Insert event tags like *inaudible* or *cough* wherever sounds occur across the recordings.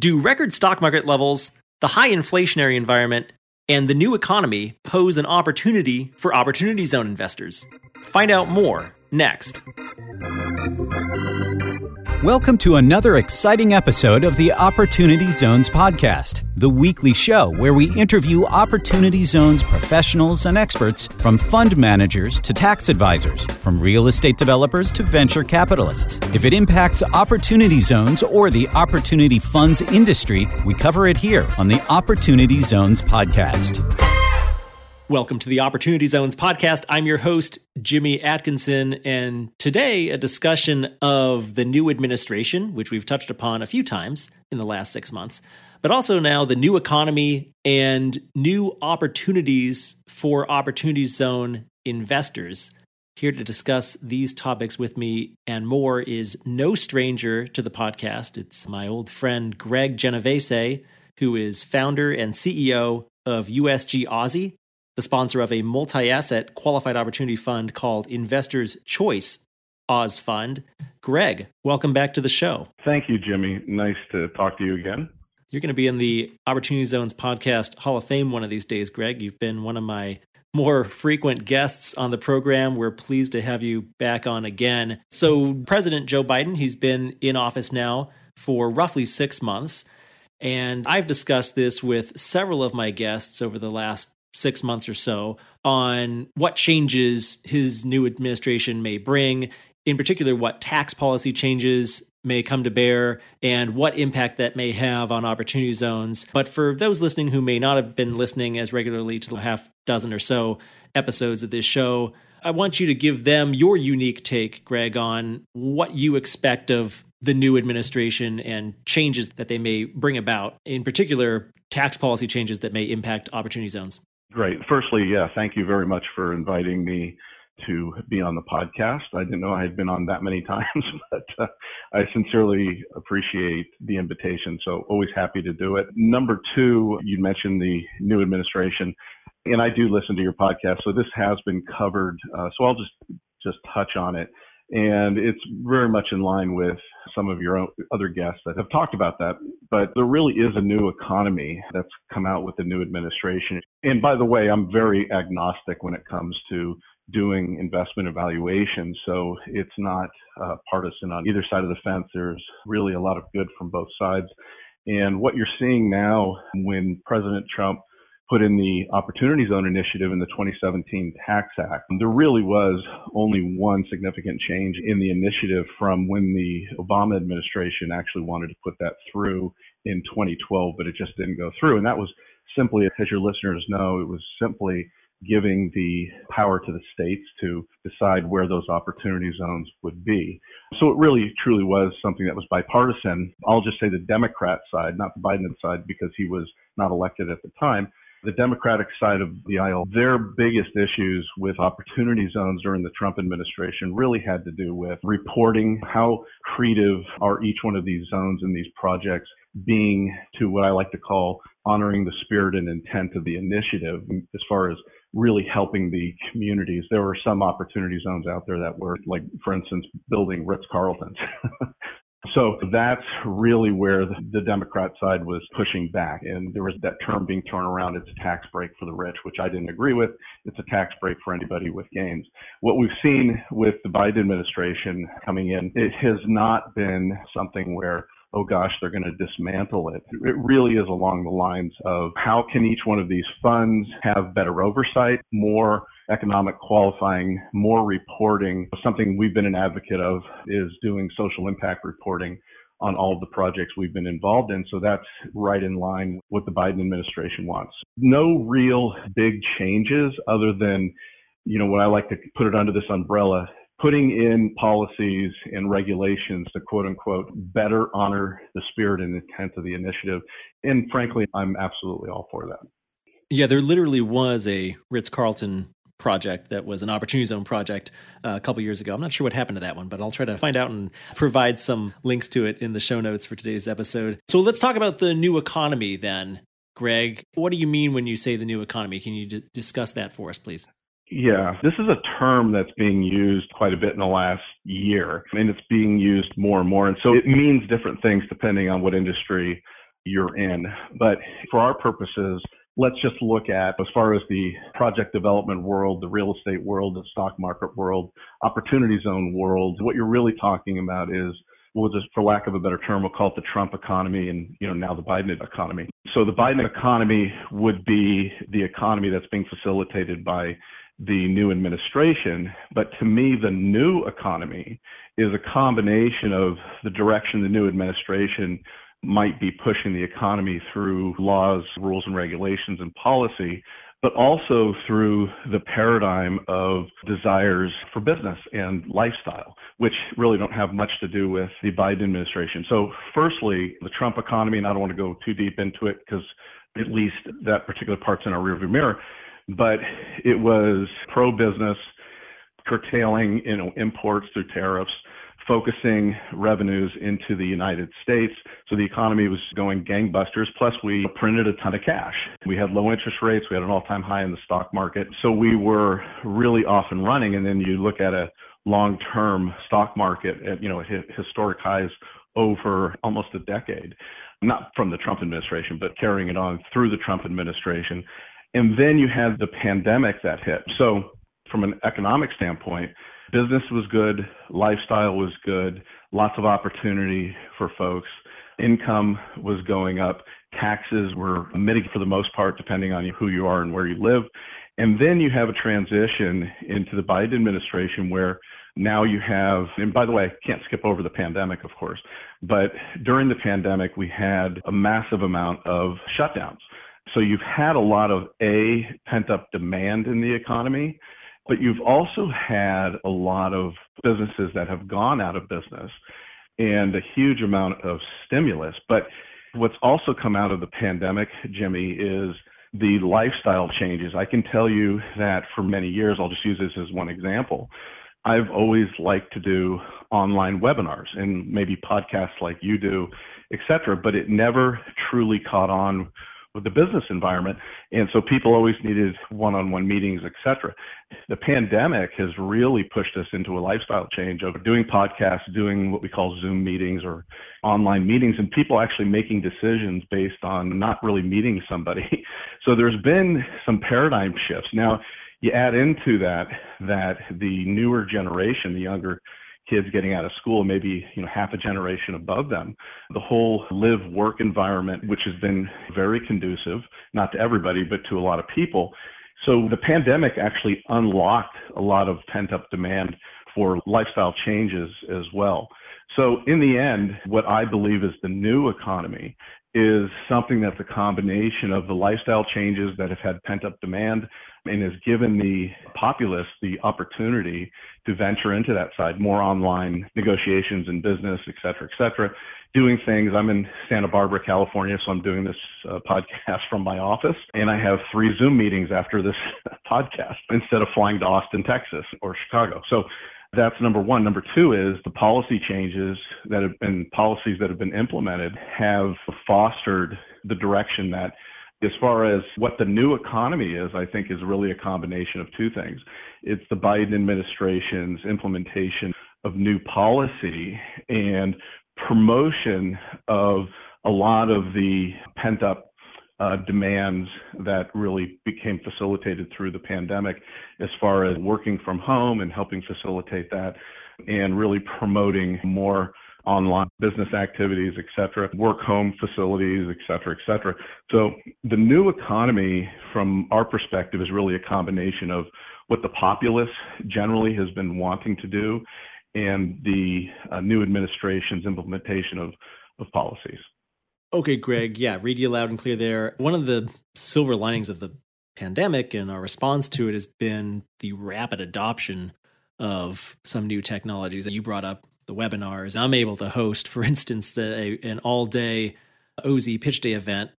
Do record stock market levels, the high inflationary environment, and the new economy pose an opportunity for Opportunity Zone investors? Find out more next. Welcome to another exciting episode of the Opportunity Zones podcast, the weekly show where we interview Opportunity Zones professionals and experts from fund managers to tax advisors, from real estate developers to venture capitalists. If it impacts Opportunity Zones or the opportunity funds industry, we cover it here on the Opportunity Zones podcast. Welcome to the Opportunity Zones podcast. I'm your host, Jimmy Atkinson, and today a discussion of the new administration, which we've touched upon a few times in the last six months, but also now the new economy and new opportunities for Opportunity Zone investors. Here to discuss these topics with me and more is no stranger to the podcast. It's my old friend Greg Genovese, who is founder and CEO of USG Aussie the sponsor of a multi asset qualified opportunity fund called Investors Choice Oz Fund. Greg, welcome back to the show. Thank you, Jimmy. Nice to talk to you again. You're going to be in the Opportunity Zones podcast Hall of Fame one of these days, Greg. You've been one of my more frequent guests on the program. We're pleased to have you back on again. So, President Joe Biden, he's been in office now for roughly six months. And I've discussed this with several of my guests over the last six months or so on what changes his new administration may bring, in particular, what tax policy changes may come to bear and what impact that may have on opportunity zones. But for those listening who may not have been listening as regularly to the half dozen or so episodes of this show, I want you to give them your unique take, Greg, on what you expect of the new administration and changes that they may bring about, in particular, tax policy changes that may impact opportunity zones. Great. Firstly, yeah, thank you very much for inviting me to be on the podcast. I didn't know I had been on that many *laughs* times, but uh, I sincerely appreciate the invitation. So always happy to do it. Number two, you mentioned the new administration, and I do listen to your podcast, so this has been covered. Uh, so I'll just just touch on it and it's very much in line with some of your other guests that have talked about that. But there really is a new economy that's come out with the new administration. And by the way, I'm very agnostic when it comes to doing investment evaluation. So it's not uh, partisan on either side of the fence. There's really a lot of good from both sides. And what you're seeing now when President Trump put in the Opportunity Zone initiative in the 2017 Tax Act. There really was only one significant change in the initiative from when the Obama administration actually wanted to put that through in 2012, but it just didn't go through. And that was simply, as your listeners know, it was simply giving the power to the states to decide where those opportunity zones would be. So it really truly was something that was bipartisan. I'll just say the Democrat side, not the Biden side, because he was not elected at the time, the Democratic side of the aisle, their biggest issues with opportunity zones during the Trump administration really had to do with reporting how creative are each one of these zones and these projects being to what I like to call honoring the spirit and intent of the initiative as far as really helping the communities. There were some opportunity zones out there that were like, for instance, building Ritz Carltons. *laughs* So that's really where the, Democrat side was pushing back. And there was that term being thrown around, it's a tax break for the rich, which I didn't agree with. It's a tax break for anybody with gains. What we've seen with the Biden administration coming in, it has not been something where oh gosh, they're going to dismantle it. It really is along the lines of how can each one of these funds have better oversight, more economic qualifying, more reporting. Something we've been an advocate of is doing social impact reporting on all of the projects we've been involved in. So that's right in line with what the Biden administration wants. No real big changes other than, you know, what I like to put it under this umbrella putting in policies and regulations to quote unquote better honor the spirit and intent of the initiative. And frankly, I'm absolutely all for that. Yeah, there literally was a Ritz Carlton project that was an opportunity zone project uh, a couple years ago. I'm not sure what happened to that one, but I'll try to find out and provide some links to it in the show notes for today's episode. So let's talk about the new economy then. Greg, what do you mean when you say the new economy? Can you d- discuss that for us, please? Yeah, this is a term that's being used quite a bit in the last year, and it's being used more and more. And so it means different things depending on what industry you're in. But for our purposes, let's just look at as far as the project development world, the real estate world, the stock market world, opportunity zone world. What you're really talking about is we'll just, for lack of a better term, we'll call it the Trump economy and, you know, now the Biden economy. So the Biden economy would be the economy that's being facilitated by the new administration. But to me, the new economy is a combination of the direction the new administration might be pushing the economy through laws, rules, and regulations and policy, but also through the paradigm of desires for business and lifestyle, which really don't have much to do with the Biden administration. So, firstly, the Trump economy, and I don't want to go too deep into it because at least that particular part's in our rearview mirror, but it was pro business, curtailing you know imports through tariffs focusing revenues into the United States. So the economy was going gangbusters. Plus, we printed a ton of cash. We had low interest rates. We had an all time high in the stock market. So we were really off and running. And then you look at a long term stock market at, you know, historic highs over almost a decade, not from the Trump administration, but carrying it on through the Trump administration. And then you had the pandemic that hit. So from an economic standpoint, business was good, lifestyle was good, lots of opportunity for folks. Income was going up, taxes were mitigated for the most part, depending on who you are and where you live. And then you have a transition into the Biden administration where now you have, and by the way, I can't skip over the pandemic, of course, but during the pandemic, we had a massive amount of shutdowns. So you've had a lot of A, pent up demand in the economy, but you've also had a lot of businesses that have gone out of business and a huge amount of stimulus. But what's also come out of the pandemic, Jimmy, is the lifestyle changes. I can tell you that for many years, I'll just use this as one example. I've always liked to do online webinars and maybe podcasts like you do, et cetera, but it never truly caught on with the business environment. And so people always needed one-on-one meetings, et cetera. The pandemic has really pushed us into a lifestyle change of doing podcasts, doing what we call Zoom meetings or online meetings, and people actually making decisions based on not really meeting somebody. *laughs* So there's been some paradigm shifts. Now, you add into that that the newer generation, the younger kids getting out of school, maybe you know half a generation above them. The whole live work environment, which has been very conducive, not to everybody, but to a lot of people. So the pandemic actually unlocked a lot of pent up demand for lifestyle changes as well. So in the end, what I believe is the new economy is something that's a combination of the lifestyle changes that have had pent up demand and has given the populace the opportunity to venture into that side, more online negotiations and business, et cetera, et cetera, doing things. I'm in Santa Barbara, California, so I'm doing this uh, podcast from my office, and I have three Zoom meetings after this *laughs* podcast instead of flying to Austin, Texas or Chicago. So that's number one. Number two is the policy changes that have been policies that have been implemented have fostered the direction that as far as what the new economy is, I think is really a combination of two things. It's the Biden administration's implementation of new policy and promotion of a lot of the pent up uh, demands that really became facilitated through the pandemic as far as working from home and helping facilitate that and really promoting more online business activities, et cetera, work home facilities, et cetera, et cetera. So the new economy from our perspective is really a combination of what the populace generally has been wanting to do and the uh, new administration's implementation of, of policies. Okay, Greg. Yeah, read you loud and clear there. One of the silver linings of the pandemic and our response to it has been the rapid adoption of some new technologies that you brought up the webinars. I'm able to host, for *laughs* instance, the, a, an all day OZ pitch day event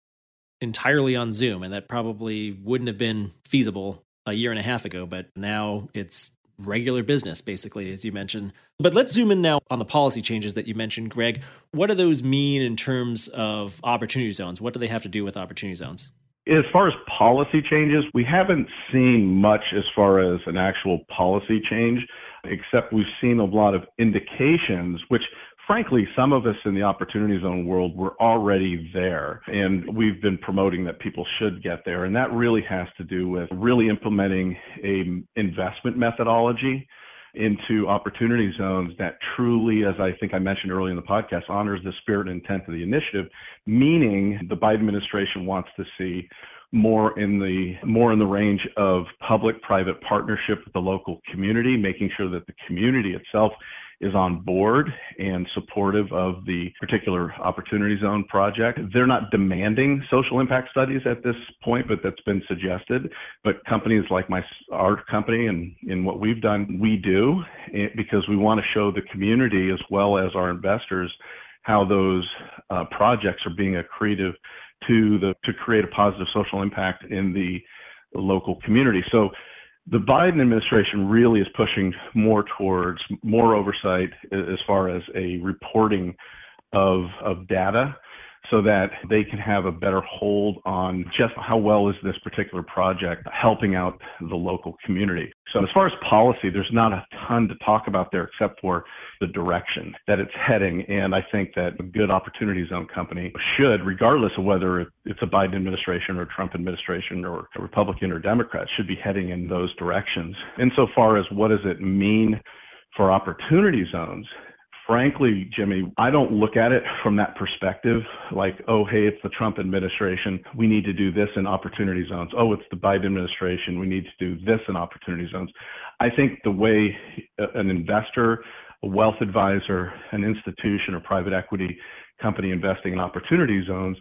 entirely on Zoom. And that probably wouldn't have been feasible a year and a half ago, but now it's regular business, basically, as you mentioned. But let's zoom in now on the policy changes that you mentioned, Greg. What do those mean in terms of opportunity zones? What do they have to do with opportunity zones? As far as policy changes, we haven't seen much as far as an actual policy change except we've seen a lot of indications, which frankly, some of us in the opportunity zone world were already there and we've been promoting that people should get there. And that really has to do with really implementing a investment methodology into opportunity zones that truly, as I think I mentioned earlier in the podcast, honors the spirit and intent of the initiative, meaning the Biden administration wants to see more in the more in the range of public private partnership with the local community making sure that the community itself is on board and supportive of the particular opportunity zone project. They're not demanding social impact studies at this point, but that's been suggested. But companies like my our company and in what we've done, we do eh, because we want to show the community as well as our investors how those uh, projects are being accretive to the to create a positive social impact in the local community. So the Biden administration really is pushing more towards more oversight as far as a reporting of of data so that they can have a better hold on just how well is this particular project helping out the local community. So as far as policy, there's not a ton to talk about there except for the direction that it's heading. And I think that a good opportunity zone company should, regardless of whether it's a Biden administration or Trump administration or a Republican or Democrat, should be heading in those directions. Insofar as what does it mean for opportunity zones, frankly, Jimmy, I don't look at it from that perspective like, oh, hey, it's the Trump administration. We need to do this in opportunity zones. Oh, it's the Biden administration. We need to do this in opportunity zones. I think the way an investor, a wealth advisor, an institution, or private equity company investing in opportunity zones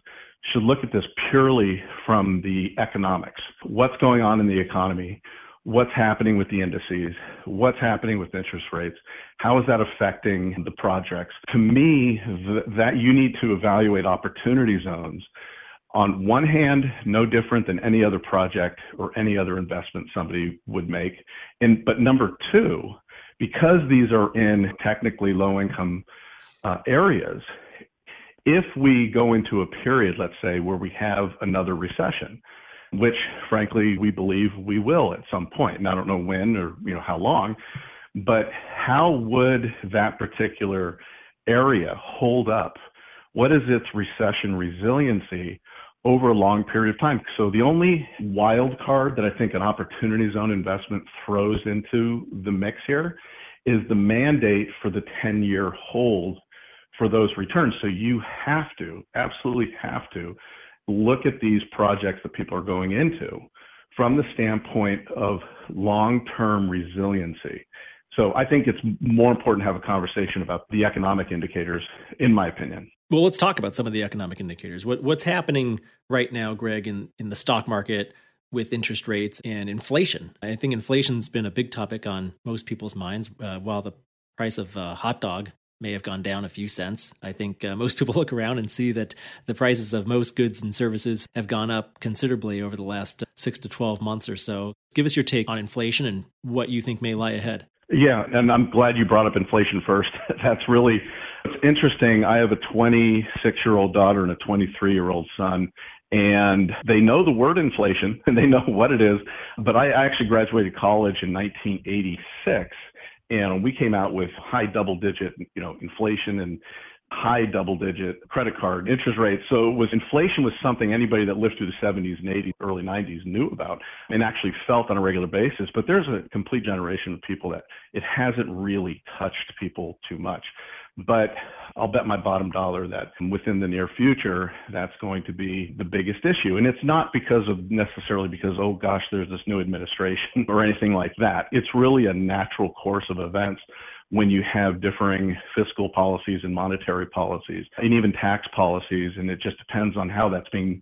should look at this purely from the economics. What's going on in the economy? What's happening with the indices, what's happening with interest rates, how is that affecting the projects. To me, th- that you need to evaluate opportunity zones. On one hand, no different than any other project or any other investment somebody would make. And but number two, because these are in technically low income uh, areas, if we go into a period, let's say, where we have another recession, which frankly we believe we will at some point. And I don't know when or you know how long, but how would that particular area hold up? What is its recession resiliency over a long period of time? So the only wild card that I think an opportunity zone investment throws into the mix here is the mandate for the 10 year hold for those returns. So you have to, absolutely have to look at these projects that people are going into from the standpoint of long-term resiliency. So I think it's more important to have a conversation about the economic indicators, in my opinion. Well, let's talk about some of the economic indicators. What, what's happening right now, Greg, in, in the stock market with interest rates and inflation? I think inflation's been a big topic on most people's minds. Uh, while the price of a hot dog may have gone down a few cents. I think uh, most people *laughs* look around and see that the prices of most goods and services have gone up considerably over the last uh, six to 12 months or so. Give us your take on inflation and what you think may lie ahead. Yeah, and I'm glad you brought up inflation first. *laughs* That's really it's interesting. I have a 26 year old daughter and a 23 year old son, and they know the word inflation *laughs* and they know what it is. But I actually graduated college in 1986 and we came out with high double digit, you know, inflation and high double digit credit card interest rates. So it was inflation was something anybody that lived through the 70s and 80s, early 90s knew about and actually felt on a regular basis. But there's a complete generation of people that it hasn't really touched people too much. But I'll bet my bottom dollar that within the near future, that's going to be the biggest issue. And it's not because of necessarily because, oh gosh, there's this new administration *laughs* or anything like that. It's really a natural course of events when you have differing fiscal policies and monetary policies and even tax policies. And it just depends on how that's being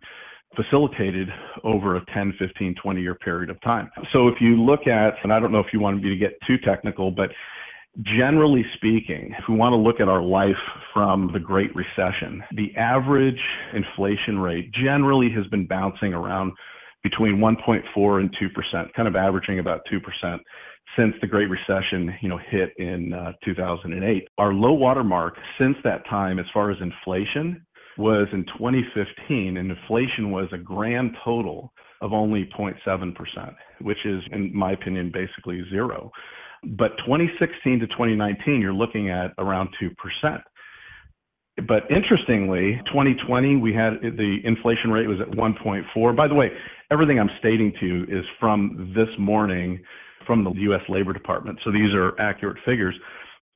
facilitated over a 10, 15, 20 year period of time. So if you look at, and I don't know if you want me to get too technical, but Generally speaking, if we want to look at our life from the Great Recession, the average inflation rate generally has been bouncing around between 1.4 and 2%, kind of averaging about 2% since the Great Recession, you know, hit in uh, 2008. Our low water mark since that time, as far as inflation, was in 2015, and inflation was a grand total of only 0.7%, which is, in my opinion, basically zero. But 2016 to 2019, you're looking at around 2%. But interestingly, 2020, we had the inflation rate was at 1.4. By the way, everything I'm stating to you is from this morning from the U.S. Labor Department. So these are accurate figures.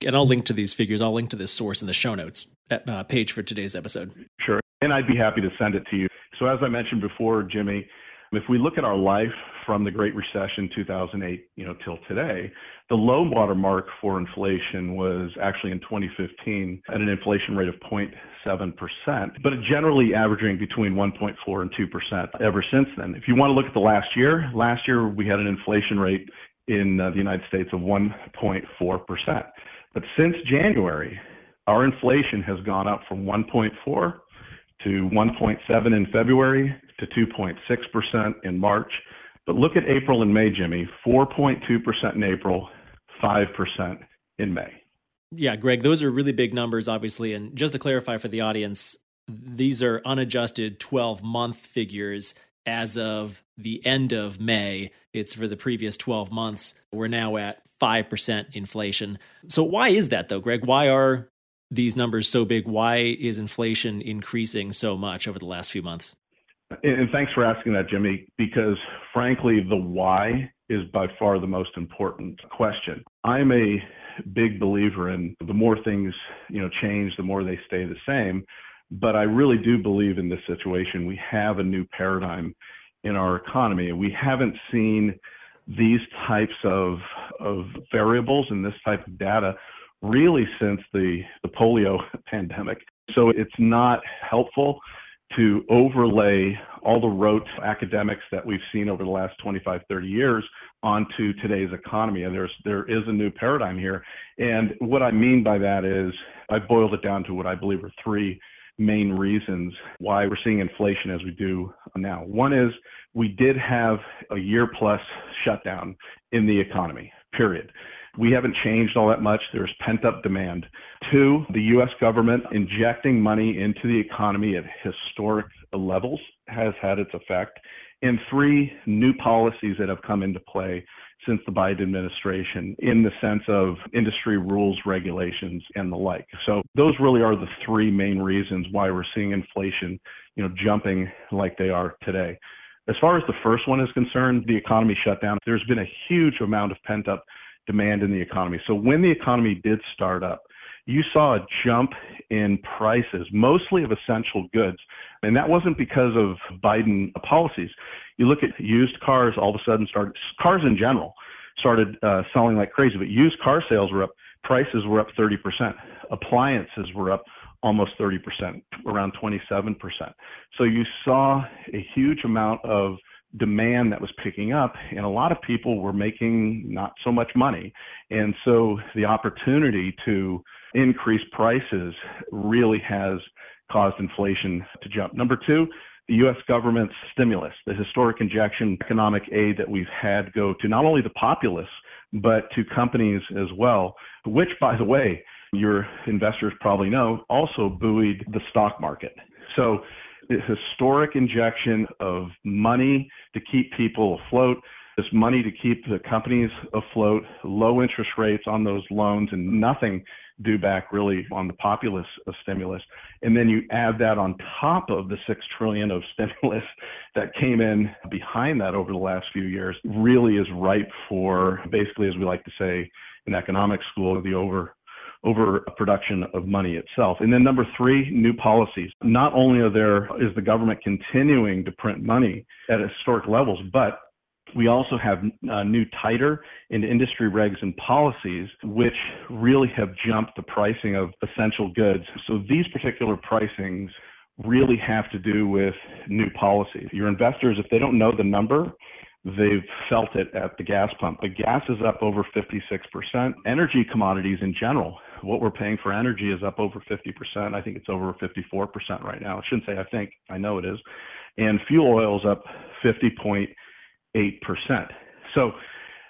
And I'll link to these figures. I'll link to this source in the show notes uh, page for today's episode. Sure. And I'd be happy to send it to you. So as I mentioned before, Jimmy, if we look at our life from the Great Recession 2008, you know, till today, the low water mark for inflation was actually in 2015 at an inflation rate of 0.7%, but generally averaging between 1.4 and 2% ever since then. If you want to look at the last year, last year we had an inflation rate in uh, the United States of 1.4%. But since January, our inflation has gone up from 1.4 to 1.7 in February to 2.6% in March. But look at April and May, Jimmy 4.2% in April, 5% in May. Yeah, Greg, those are really big numbers, obviously. And just to clarify for the audience, these are unadjusted 12 month figures as of the end of May. It's for the previous 12 months. We're now at 5% inflation. So, why is that, though, Greg? Why are these numbers so big? Why is inflation increasing so much over the last few months? And thanks for asking that, Jimmy, because frankly, the why is by far the most important question. I'm a big believer in the more things, you know, change, the more they stay the same. But I really do believe in this situation, we have a new paradigm in our economy. We haven't seen these types of, of variables and this type of data really since the, the polio *laughs* pandemic. So it's not helpful to overlay all the rote academics that we've seen over the last 25, 30 years onto today's economy. And there's there is a new paradigm here. And what I mean by that is I boiled it down to what I believe are three main reasons why we're seeing inflation as we do now. One is we did have a year plus shutdown in the economy, period. We haven't changed all that much. There's pent up demand. Two, the U.S. government injecting money into the economy at historic levels has had its effect. And three, new policies that have come into play since the Biden administration in the sense of industry rules, regulations, and the like. So those really are the three main reasons why we're seeing inflation, you know, jumping like they are today. As far as the first one is concerned, the economy shut down. There's been a huge amount of pent up demand in the economy. So when the economy did start up, you saw a jump in prices, mostly of essential goods. And that wasn't because of Biden policies. You look at used cars, all of a sudden started, cars in general started uh, selling like crazy, but used car sales were up, prices were up 30%. Appliances were up almost 30%, around 27%. So you saw a huge amount of demand that was picking up and a lot of people were making not so much money. And so the opportunity to increase prices really has caused inflation to jump. Number two the US government's stimulus the historic injection economic aid that we've had go to not only the populace but to companies as well which by the way your investors probably know also buoyed the stock market. So historic injection of money to keep people afloat, this money to keep the companies afloat, low interest rates on those loans, and nothing due back really on the populace of stimulus. And then you add that on top of the six trillion of stimulus *laughs* that came in behind that over the last few years, really is ripe for basically, as we like to say in economics school, the over over production of money itself. And then number three, new policies. Not only are there is the government continuing to print money at historic levels, but we also have uh, new tighter and industry regs and policies, which really have jumped the pricing of essential goods. So these particular pricings really have to do with new policies. Your investors, if they don't know the number, They've felt it at the gas pump. The gas is up over 56%. Energy commodities in general, what we're paying for energy is up over 50%. I think it's over 54% right now. I shouldn't say I think, I know it is. And fuel oil is up 50.8%. So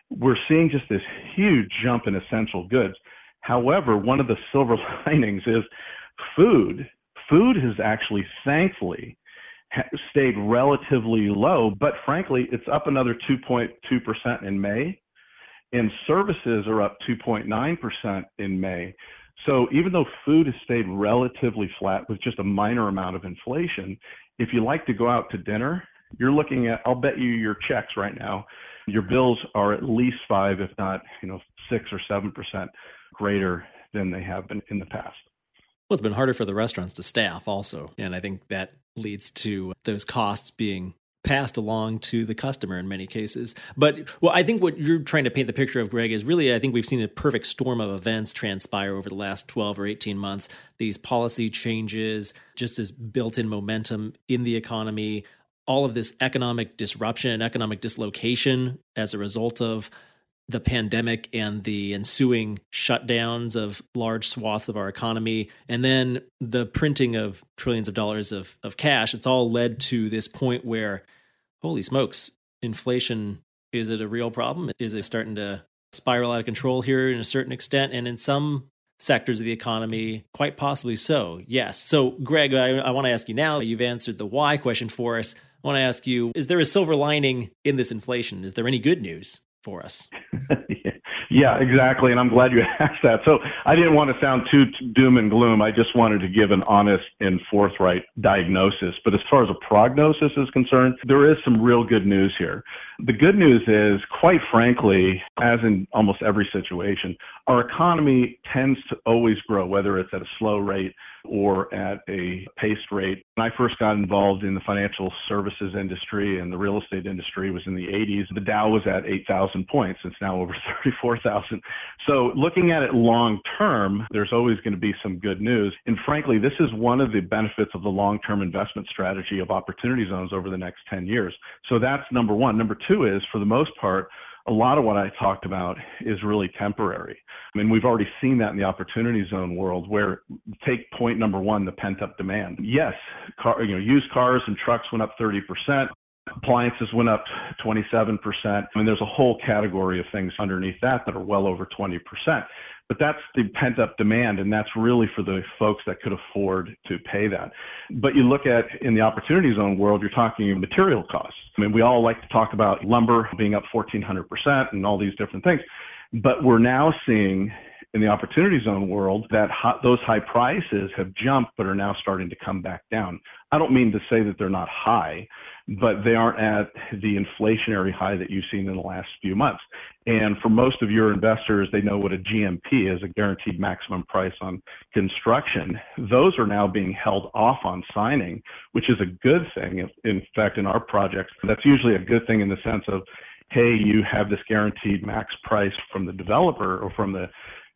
we're seeing just this huge jump in essential goods. However, one of the *laughs* silver linings is food. Food has actually, thankfully, stayed relatively low, but frankly, it's up another 2.2% in May, and services are up 2.9% in May. So even though food has stayed relatively flat with just a minor amount of inflation, if you like to go out to dinner, you're looking at, I'll bet you your checks right now, your bills are at least five, if not, you know, six or seven percent greater than they have been in the past. Well, it's been harder for the restaurants to staff also. And I think that leads to those costs being passed along to the customer in many cases. But well, I think what you're trying to paint the picture of, Greg, is really I think we've seen a perfect storm of events transpire over the last 12 or 18 months. These policy changes, just as built in momentum in the economy, all of this economic disruption and economic dislocation as a result of the pandemic and the ensuing shutdowns of large swaths of our economy, and then the printing of trillions of dollars of, of cash, it's all led to this point where, holy smokes, inflation is it a real problem? Is it starting to spiral out of control here in a certain extent? And in some sectors of the economy, quite possibly so, yes. So, Greg, I, I want to ask you now, you've answered the why question for us. I want to ask you Is there a silver lining in this inflation? Is there any good news? For us. *laughs* yeah, exactly. And I'm glad you *laughs* asked that. So I didn't want to sound too doom and gloom. I just wanted to give an honest and forthright diagnosis. But as far as a prognosis is concerned, there is some real good news here. The good news is, quite frankly, as in almost every situation, our economy tends to always grow, whether it's at a slow rate or at a paced rate. When I first got involved in the financial services industry and the real estate industry was in the 80s. The Dow was at 8,000 points. It's now over *laughs* 34,000. So looking at it long term, there's always going to be some good news. And frankly, this is one of the benefits of the long-term investment strategy of opportunity zones over the next 10 years. So that's number one. Number two is, for the most part, a lot of what I talked about is really temporary. I mean, we've already seen that in the opportunity zone world where take point number one, the pent up demand. Yes, car, you know, used cars and trucks went up 30%. Appliances went up 27%. I mean, there's a whole category of things underneath that that are well over 20%. But that's the pent up demand, and that's really for the folks that could afford to pay that. But you look at in the opportunity zone world, you're talking material costs. I mean, we all like to talk about lumber being up 1400% and all these different things. But we're now seeing in the opportunity zone world that hot, those high prices have jumped but are now starting to come back down. I don't mean to say that they're not high, but they aren't at the inflationary high that you've seen in the last few months. And for most of your investors, they know what a GMP is, a guaranteed maximum price on construction. Those are now being held off on signing, which is a good thing. In fact, in our projects, that's usually a good thing in the sense of, hey, you have this guaranteed max price from the developer or from the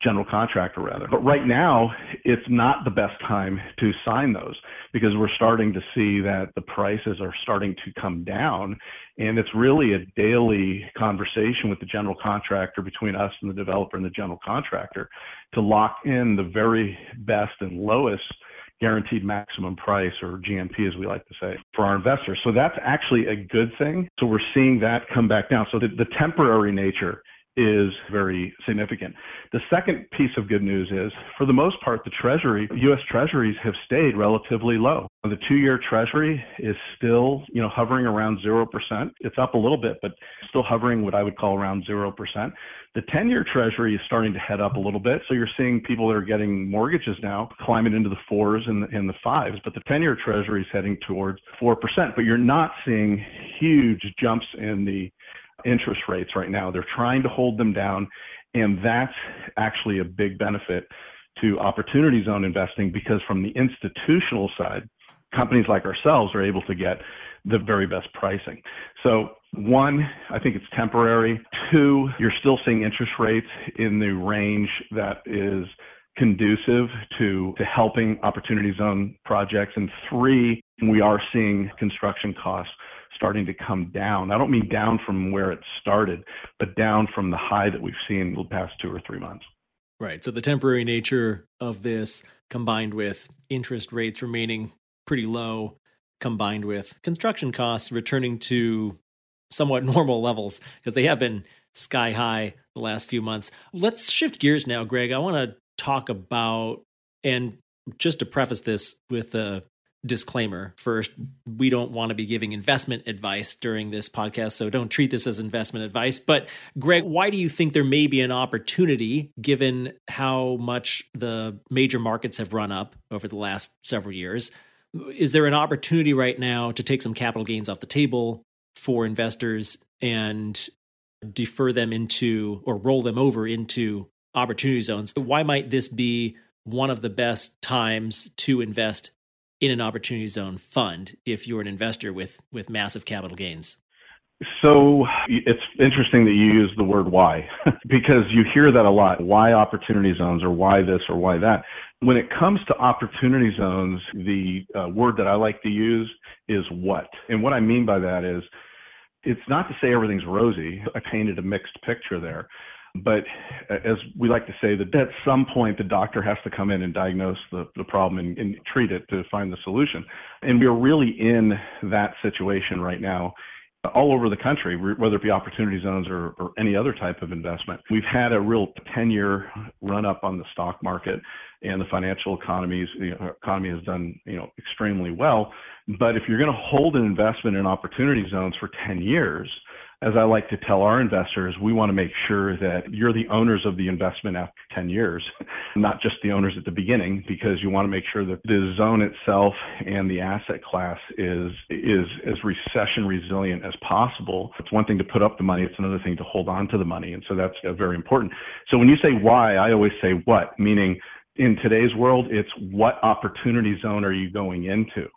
general contractor rather. But right now, it's not the best time to sign those because we're starting to see that the prices are starting to come down. And it's really a daily conversation with the general contractor between us and the developer and the general contractor to lock in the very best and lowest guaranteed maximum price or GMP as we like to say for our investors. So that's actually a good thing. So we're seeing that come back down. So the, the temporary nature is very significant. The second piece of good news is, for the most part, the Treasury, U.S. Treasuries have stayed relatively low. The two-year Treasury is still, you know, hovering around 0%. It's up a little bit, but still hovering what I would call around 0%. The 10-year Treasury is starting to head up a little bit. So you're seeing people that are getting mortgages now climbing into the fours and the, and the fives, but the 10-year Treasury is heading towards 4%. But you're not seeing huge jumps in the interest rates right now. They're trying to hold them down, and that's actually a big benefit to opportunity zone investing because from the institutional side, companies like ourselves are able to get the very best pricing. So one, I think it's temporary. Two, you're still seeing interest rates in the range that is conducive to, to helping opportunity zone projects. And three, we are seeing construction costs starting to come down. I don't mean down from where it started, but down from the high that we've seen the past two or three months. Right. So the temporary nature of this combined with interest rates remaining pretty low, combined with construction costs returning to somewhat *laughs* normal levels because they have been sky high the last few months. Let's shift gears now, Greg. I want to talk about, and just to preface this with a disclaimer. First we don't want to be giving investment advice during this podcast so don't treat this as investment advice. But greg why do you think there may be an opportunity given how much the major markets have run up over the last several years? Is there an opportunity right now to take some capital gains off the table for investors and defer them into or roll them over into opportunity zones? Why might this be one of the best times to invest in an opportunity zone fund if you're an investor with with massive capital gains? So it's interesting that you use the word why *laughs* because you hear that a lot. Why opportunity zones or why this or why that? When it comes to opportunity zones, the uh, word that I like to use is what. And what I mean by that is it's not to say everything's rosy. I painted a mixed picture there. But uh, as we like to say, that at some point the doctor has to come in and diagnose the, the problem and, and treat it to find the solution. And we're really in that situation right now all over the country, whether it be opportunity zones or, or, any other type of investment. We've had a real 10 year run up on the stock market and the financial economies, the economy has done, you know, extremely well. But if you're going to hold an investment in opportunity zones for 10 years, as I like to tell our investors, we want to make sure that you're the owners of the investment after 10 years, *laughs* not just the owners at the beginning, because you want to make sure that the zone itself and the asset class is is as recession resilient as possible. It's one thing to put up the money, it's another thing to hold on to the money, and so that's uh, very important. So when you say why, I always say what, meaning in today's world, it's what opportunity zone are you going into,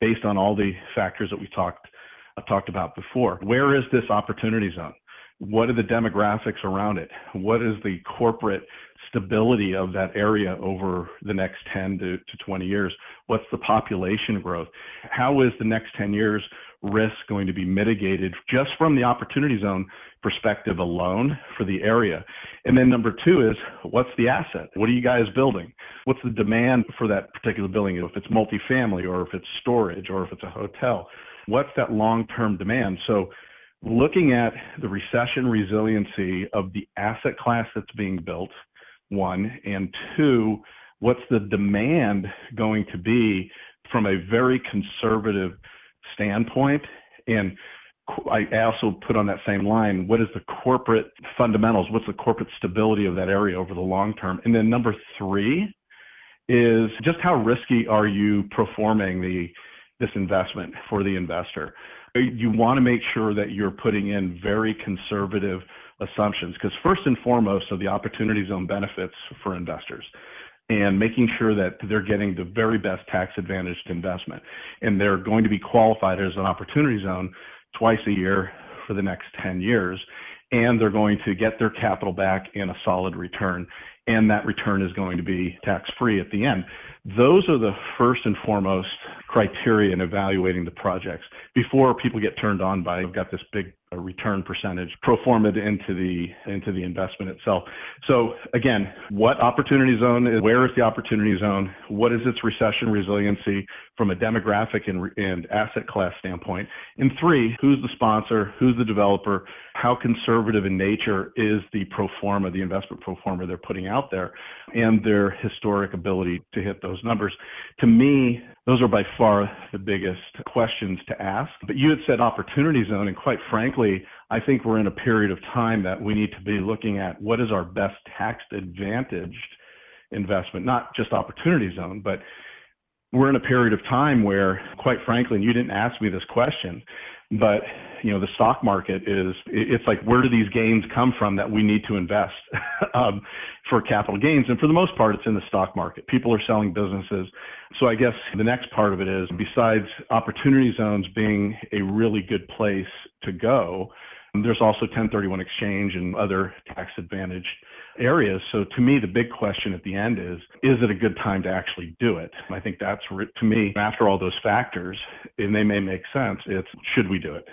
based on all the factors that we talked I've talked about before. Where is this opportunity zone? What are the demographics around it? What is the corporate stability of that area over the next 10 to, to 20 years? What's the population growth? How is the next 10 years risk going to be mitigated just from the opportunity zone perspective alone for the area? And then number two is what's the asset? What are you guys building? What's the demand for that particular building? If it's multifamily or if it's storage or if it's a hotel, what's that long-term demand? So looking at the recession resiliency of the asset class that's being built, one, and two, what's the demand going to be from a very conservative standpoint? And I also put on that same line, what is the corporate fundamentals? What's the corporate stability of that area over the long term? And then number three is just how risky are you performing the this investment for the investor. You want to make sure that you're putting in very conservative assumptions because first and foremost are the opportunity zone benefits for investors and making sure that they're getting the very best tax advantaged investment and they're going to be qualified as an opportunity zone twice a year for the next 10 years and they're going to get their capital back in a solid return and that return is going to be tax free at the end. Those are the first and foremost criteria in evaluating the projects before people get turned on by I've got this big uh, return percentage pro forma into the into the investment itself. So again, what opportunity zone is where is the opportunity zone? What is its recession resiliency from a demographic and, and asset class standpoint? And three, who's the sponsor? Who's the developer? How conservative in nature is the pro forma, the investment pro forma they're putting out there, and their historic ability to hit those numbers. To me, those are by far the biggest questions to ask. But you had said opportunity zone, and quite frankly, I think we're in a period of time that we need to be looking at what is our best tax advantaged investment, not just opportunity zone, but we're in a period of time where, quite frankly, and you didn't ask me this question, but you know the stock market is it's like where do these gains come from that we need to invest *laughs* um, for capital gains? And for the most part it's in the stock market. People are selling businesses. So i guess the next part of it is besides opportunity zones being a really good place to go there's also 1031 exchange and other tax advantaged areas. So to me, the big question at the end is, is it a good time to actually do it? I think that's to me, after all those factors, and they may make sense, it's should we do it?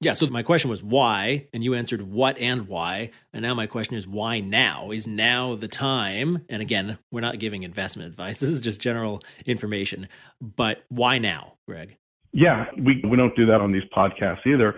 Yeah, so my question was why, and you answered what and why. And now my question is why now? Is now the time? And again, we're not giving investment advice. *laughs* This is just general information. But why now, Greg? Yeah, we, we don't do that on these podcasts either.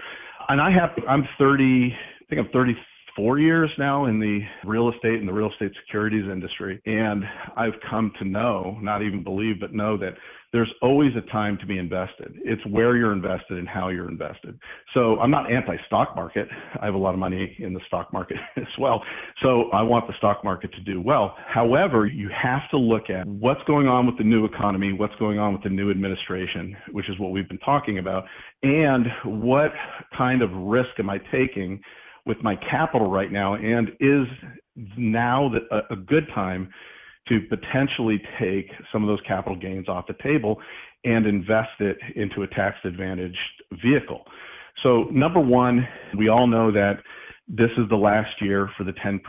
And I have, I'm 30, I think I'm 30 four years now in the real estate and the real estate securities industry. And I've come to know, not even believe, but know that there's always a time to be invested. It's where you're invested and how you're invested. So I'm not anti stock market. I have a lot of money in the stock market *laughs* as well. So I want the stock market to do well. However, you have to look at what's going on with the new economy, what's going on with the new administration, which is what we've been talking about, and what kind of risk am I taking with my capital right now? And is now the, a good time to potentially take some of those capital gains off the table and invest it into a tax advantaged vehicle. So, number one, we all know that this is the last year for the 10%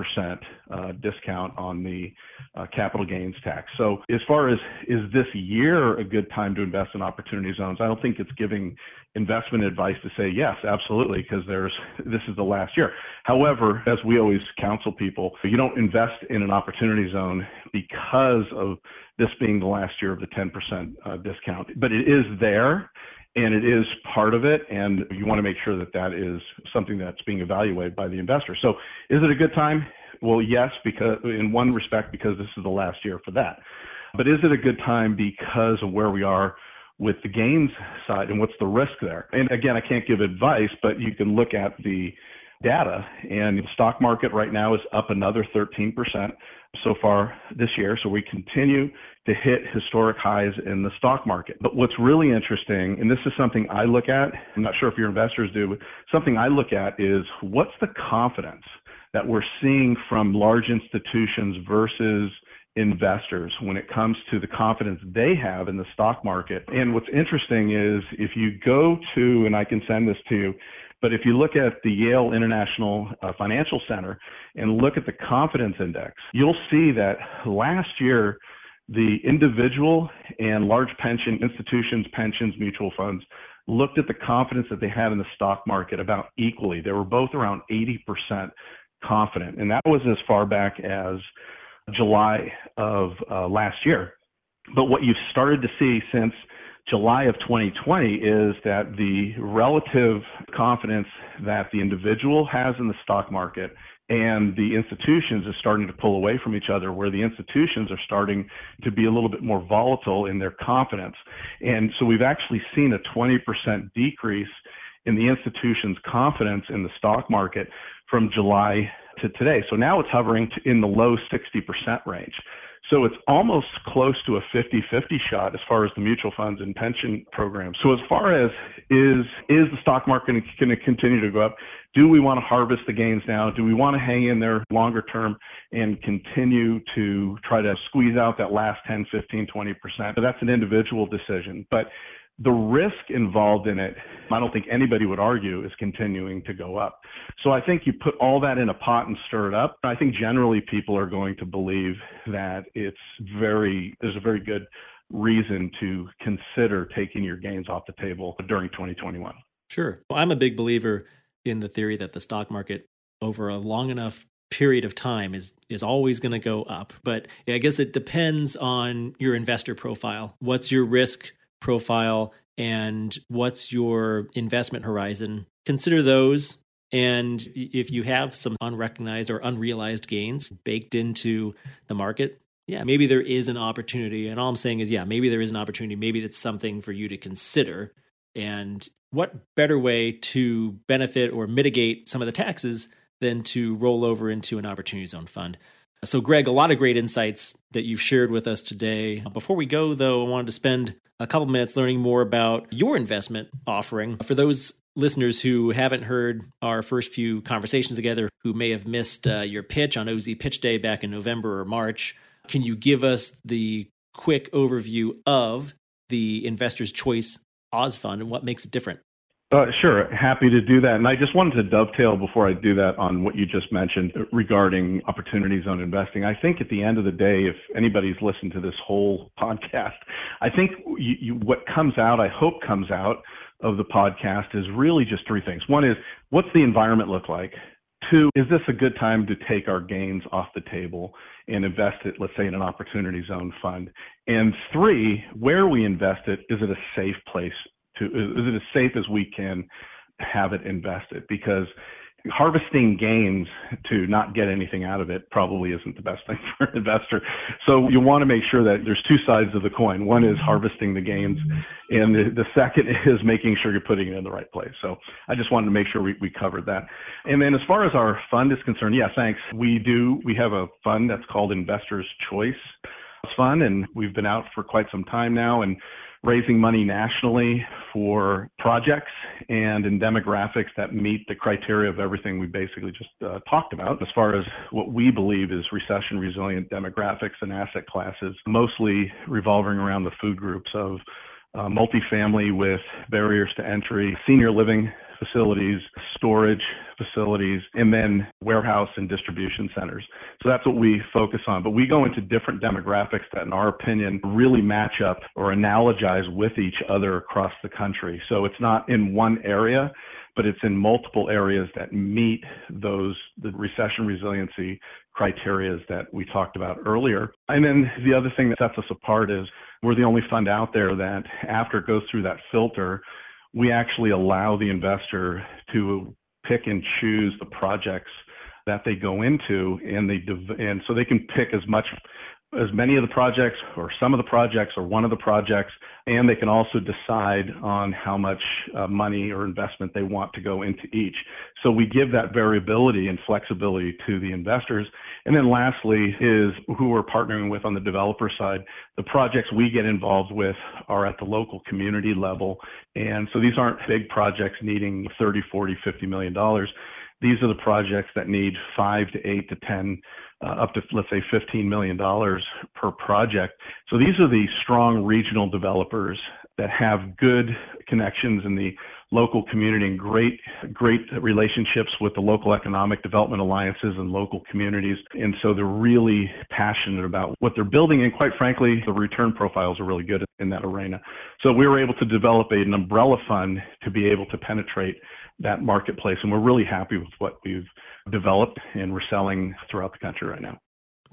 uh, discount on the uh, capital gains tax. So, as far as is this year a good time to invest in opportunity zones, I don't think it's giving investment advice to say yes, absolutely, because there's this is the last year. However, as we always counsel people, you don't invest in an opportunity zone because of this being the last year of the 10% uh, discount, but it is there and it is part of it and you want to make sure that that is something that's being evaluated by the investor. So is it a good time? Well yes because in one respect because this is the last year for that. But is it a good time because of where we are with the gains side and what's the risk there? And again i can't give advice but you can look at the data and the stock market right now is up another 13% so far this year. So we continue to hit historic highs in the stock market. But what's really interesting, and this is something I look at, I'm not sure if your investors do, but something I look at is what's the confidence that we're seeing from large institutions versus investors when it comes to the confidence they have in the stock market. And what's interesting is if you go to, and I can send this to you, but if you look at the Yale International uh, Financial Center and look at the confidence index, you'll see that last year, the individual and large pension institutions, pensions, mutual funds looked at the confidence that they had in the stock market about equally. They were both around 80% confident. And that was as far back as July of uh, last year. But what you've started to see since July of 2020 is that the relative confidence that the individual has in the stock market and the institutions is starting to pull away from each other where the institutions are starting to be a little bit more volatile in their confidence. And so we've actually seen a 20% decrease in the institution's confidence in the stock market from July to today. So now it's hovering in the low 60% range. So it's almost close to a 50-50 shot as far as the mutual funds and pension programs. So as far as is is the stock market going to continue to go up? Do we want to harvest the gains now? Do we want to hang in there longer term and continue to try to squeeze out that last 10, 15, 20%? But that's an individual decision. But the risk involved in it, I don't think anybody would argue, is continuing to go up. So I think you put all that in a pot and stir it up. I think generally people are going to believe that it's very, there's a very good reason to consider taking your gains off the table during 2021. Sure. Well, I'm a big believer in the theory that the stock market over a long enough period of time is is always going to go up but i guess it depends on your investor profile what's your risk profile and what's your investment horizon. Consider those. And if you have some unrecognized or unrealized gains baked into the market, yeah, maybe there is an opportunity. And all I'm saying is, yeah, maybe there is an opportunity. Maybe that's something for you to consider. And what better way to benefit or mitigate some of the taxes than to roll over into an opportunity zone fund? So, Greg, a lot of great insights that you've shared with us today. Before we go, though, I wanted to spend a couple minutes learning more about your investment offering. For those listeners who haven't heard our first few conversations together, who may have missed uh, your pitch on OZ Pitch Day back in November or March, can you give us the quick overview of the Investor's Choice Oz Fund and what makes it different? Uh, sure, happy to do that. And I just wanted to dovetail before I do that on what you just mentioned regarding opportunities on investing. I think at the end of the day, if anybody's listened to this whole *laughs* podcast, I think you, you, what comes out, I hope comes out of the podcast is really just three things. One is what's the environment look like? Two, is this a good time to take our gains off the table and invest it, let's say, in an opportunity zone fund? And three, where we invest it, is it a safe place to is it as safe as we can have it invested because harvesting gains to not get anything out of it probably isn't the best thing *laughs* for an investor. So you want to make sure that there's two sides of the coin. One is harvesting the gains, and the, the second *laughs* is making sure you're putting it in the right place. So I just wanted to make sure we, we covered that. And then as far as our fund is concerned, yeah, thanks. We do, we have a fund that's called Investors Choice Fund, and we've been out for quite some time now. And raising money nationally for projects and in demographics that meet the criteria of everything we basically just uh, talked about. As far as what we believe is recession resilient demographics and asset classes, mostly revolving around the food groups of uh, multifamily with barriers to entry, senior living facilities, storage facilities, and then warehouse and distribution centers. So that's what we focus on. But we go into different demographics that, in our opinion, really match up or analogize with each other across the country. So it's not in one area, but it's in multiple areas that meet those the recession resiliency criteria that we talked about earlier. And then the other thing that sets us apart is we're the only fund out there that after it goes through that filter, we actually allow the investor to pick and choose the projects that they go into and they and so they can pick as much as many of the projects or some of the projects or one of the projects, and they can also decide on how much uh, money or investment they want to go into each. So we give that variability and flexibility to the investors. And then lastly is who we're partnering with on the developer side. The projects we get involved with are at the local community level. And so these aren't big projects needing 30, 40, 50 million dollars. These are the projects that need five to eight to 10 uh, up to let's say 15 million dollars per project. So these are the strong regional developers that have good connections in the local community and great great relationships with the local economic development alliances and local communities. And so they're really passionate about what they're building. And quite frankly the return profiles are really good in that arena. So we were able to develop an umbrella fund to be able to penetrate that marketplace and we're really happy with what we've developed and we're selling throughout the country right now.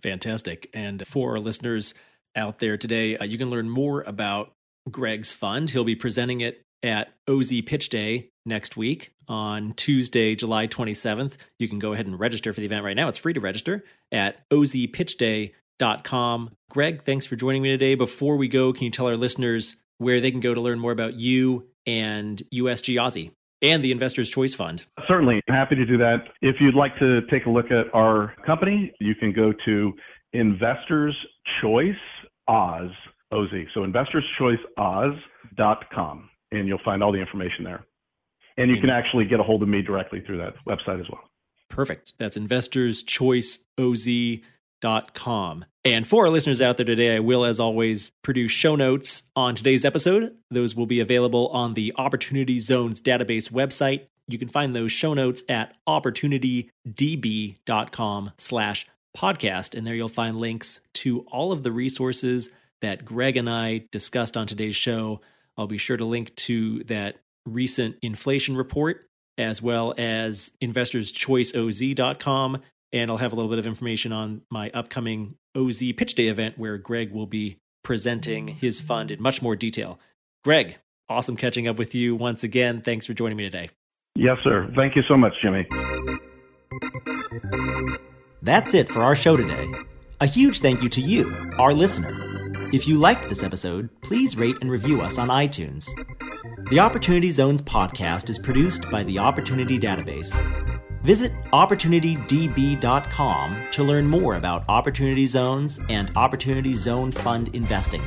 Fantastic. And for our listeners out there today, uh, you can learn more about Greg's fund. He'll be presenting it at OZ Pitch Day next week on Tuesday, July 27th. You can go ahead and register for the event right now. It's free to register at ozpitchday.com. Greg, thanks for joining me today. Before we go, can you tell our listeners where they can go to learn more about you and USG Aussie? And the Investors Choice Fund. Certainly. Happy to do that. If you'd like to take a look at our company, you can go to Investors Choice Oz, OZ. So investorschoiceoz.com, and you'll find all the information there. And you can actually get a hold of me directly through that website as well. Perfect. That's investorschoiceoz.com com. And for our listeners out there today, I will, as always, produce show notes on today's episode. Those will be available on the Opportunity Zones database website. You can find those show notes at opportunitydb.com slash podcast. And there you'll find links to all of the resources that Greg and I discussed on today's show. I'll be sure to link to that recent inflation report as well as investorschoiceoz.com and I'll have a little bit of information on my upcoming OZ Pitch Day event where Greg will be presenting his fund in much more detail. Greg, awesome catching up with you once again. Thanks for joining me today. Yes, sir. Thank you so much, Jimmy. That's it for our show today. A huge thank you to you, our listener. If you liked this episode, please rate and review us on iTunes. The Opportunity Zones podcast is produced by the Opportunity Database Visit OpportunityDB.com to learn more about Opportunity Zones and Opportunity Zone Fund investing.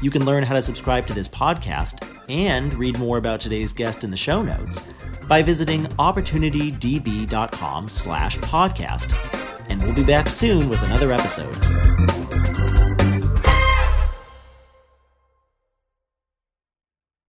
You can learn how to subscribe to this podcast and read more about today's guest in the show notes by visiting opportunitydb.com slash podcast. And we'll be back soon with another episode.